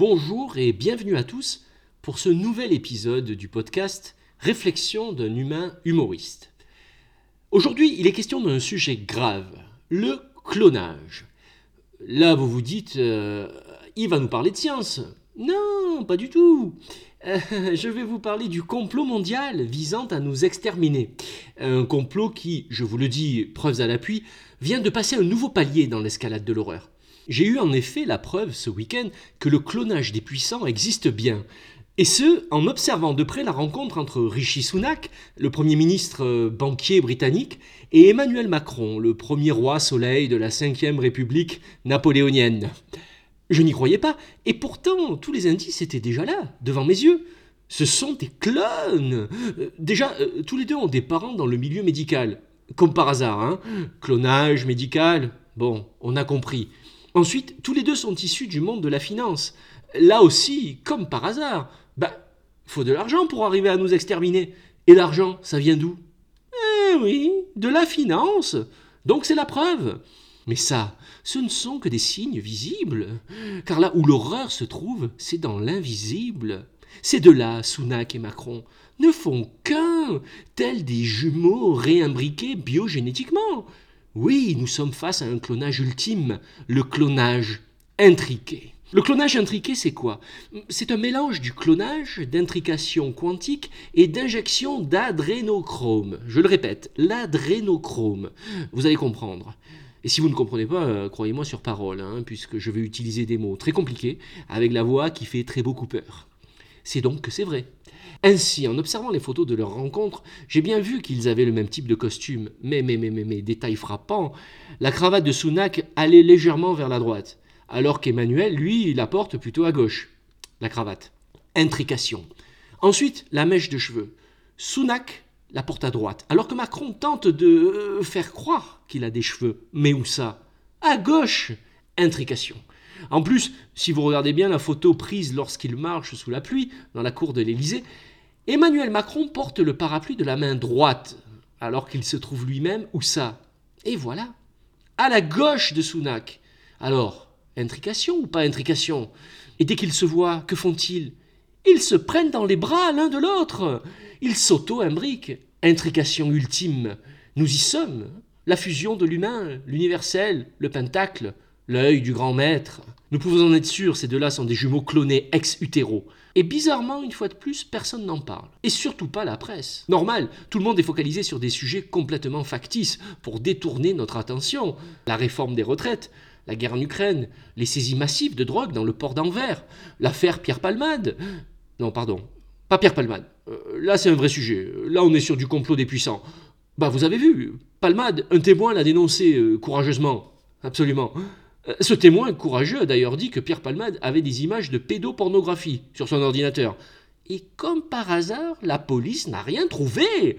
Bonjour et bienvenue à tous pour ce nouvel épisode du podcast Réflexion d'un humain humoriste. Aujourd'hui, il est question d'un sujet grave, le clonage. Là, vous vous dites, euh, il va nous parler de science. Non, pas du tout. Euh, je vais vous parler du complot mondial visant à nous exterminer. Un complot qui, je vous le dis, preuves à l'appui, vient de passer un nouveau palier dans l'escalade de l'horreur. J'ai eu en effet la preuve ce week-end que le clonage des puissants existe bien. Et ce, en observant de près la rencontre entre Rishi Sunak, le Premier ministre euh, banquier britannique, et Emmanuel Macron, le premier roi soleil de la Ve République napoléonienne. Je n'y croyais pas, et pourtant tous les indices étaient déjà là, devant mes yeux. Ce sont des clones euh, Déjà, euh, tous les deux ont des parents dans le milieu médical. Comme par hasard, hein Clonage, médical, bon, on a compris. Ensuite, tous les deux sont issus du monde de la finance. Là aussi, comme par hasard, bah, faut de l'argent pour arriver à nous exterminer. Et l'argent, ça vient d'où? Eh oui, de la finance. Donc c'est la preuve. Mais ça, ce ne sont que des signes visibles. Car là où l'horreur se trouve, c'est dans l'invisible. Ces deux-là, Sunak et Macron, ne font qu'un, tels des jumeaux réimbriqués biogénétiquement. Oui, nous sommes face à un clonage ultime, le clonage intriqué. Le clonage intriqué, c'est quoi? C'est un mélange du clonage, d'intrication quantique et d'injection d'adrénochrome. Je le répète, l'adrénochrome. Vous allez comprendre. Et si vous ne comprenez pas, euh, croyez-moi sur parole, hein, puisque je vais utiliser des mots très compliqués, avec la voix qui fait très beaucoup peur. C'est donc que c'est vrai. Ainsi, en observant les photos de leur rencontre, j'ai bien vu qu'ils avaient le même type de costume, mais, mais, mais, mais, mais, détail frappant, la cravate de Sunak allait légèrement vers la droite, alors qu'Emmanuel, lui, la porte plutôt à gauche, la cravate. Intrication. Ensuite, la mèche de cheveux. Sunak la porte à droite, alors que Macron tente de euh, faire croire qu'il a des cheveux. Mais où ça? À gauche Intrication. En plus, si vous regardez bien la photo prise lorsqu'il marche sous la pluie dans la cour de l'Élysée, Emmanuel Macron porte le parapluie de la main droite, alors qu'il se trouve lui-même où ça Et voilà, à la gauche de Sunak. Alors, intrication ou pas intrication? Et dès qu'ils se voient, que font-ils? Ils se prennent dans les bras l'un de l'autre. Ils s'auto-imbriquent. Intrication ultime. Nous y sommes. La fusion de l'humain, l'universel, le pentacle, l'œil du grand maître. Nous pouvons en être sûrs, ces deux-là sont des jumeaux clonés ex-utéro. Et bizarrement, une fois de plus, personne n'en parle. Et surtout pas la presse. Normal, tout le monde est focalisé sur des sujets complètement factices pour détourner notre attention. La réforme des retraites, la guerre en Ukraine, les saisies massives de drogue dans le port d'Anvers, l'affaire Pierre Palmade. Non, pardon, pas Pierre Palmade. Euh, là, c'est un vrai sujet. Là, on est sur du complot des puissants. Bah, vous avez vu, Palmade, un témoin l'a dénoncé euh, courageusement. Absolument. Euh, ce témoin courageux a d'ailleurs dit que Pierre Palmade avait des images de pédopornographie sur son ordinateur. Et comme par hasard, la police n'a rien trouvé.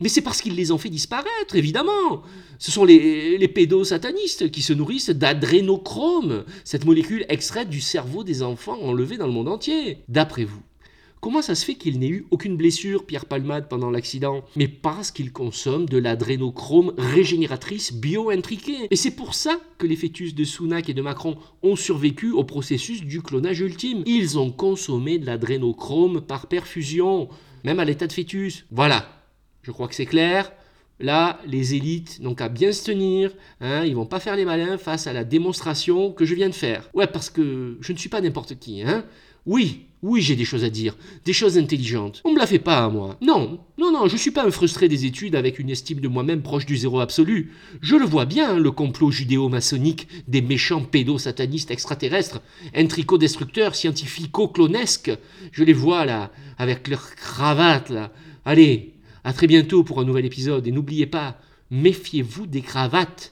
Mais c'est parce qu'ils les ont fait disparaître, évidemment. Ce sont les, les pédosatanistes qui se nourrissent d'adrénochrome, cette molécule extraite du cerveau des enfants enlevés dans le monde entier. D'après vous, Comment ça se fait qu'il n'ait eu aucune blessure, Pierre Palmade, pendant l'accident Mais parce qu'il consomme de l'adrénochrome régénératrice bio-intriquée. Et c'est pour ça que les fœtus de Sunak et de Macron ont survécu au processus du clonage ultime. Ils ont consommé de l'adrénochrome par perfusion, même à l'état de fœtus. Voilà, je crois que c'est clair. Là, les élites n'ont qu'à bien se tenir, hein, ils vont pas faire les malins face à la démonstration que je viens de faire. Ouais, parce que je ne suis pas n'importe qui, hein. Oui, oui, j'ai des choses à dire, des choses intelligentes. On me la fait pas à moi. Non, non, non, je suis pas un frustré des études avec une estime de moi-même proche du zéro absolu. Je le vois bien, le complot judéo-maçonnique des méchants pédosatanistes extraterrestres, intrico-destructeurs, scientifico-clonesques. Je les vois là, avec leurs cravates là. Allez, à très bientôt pour un nouvel épisode et n'oubliez pas, méfiez-vous des cravates.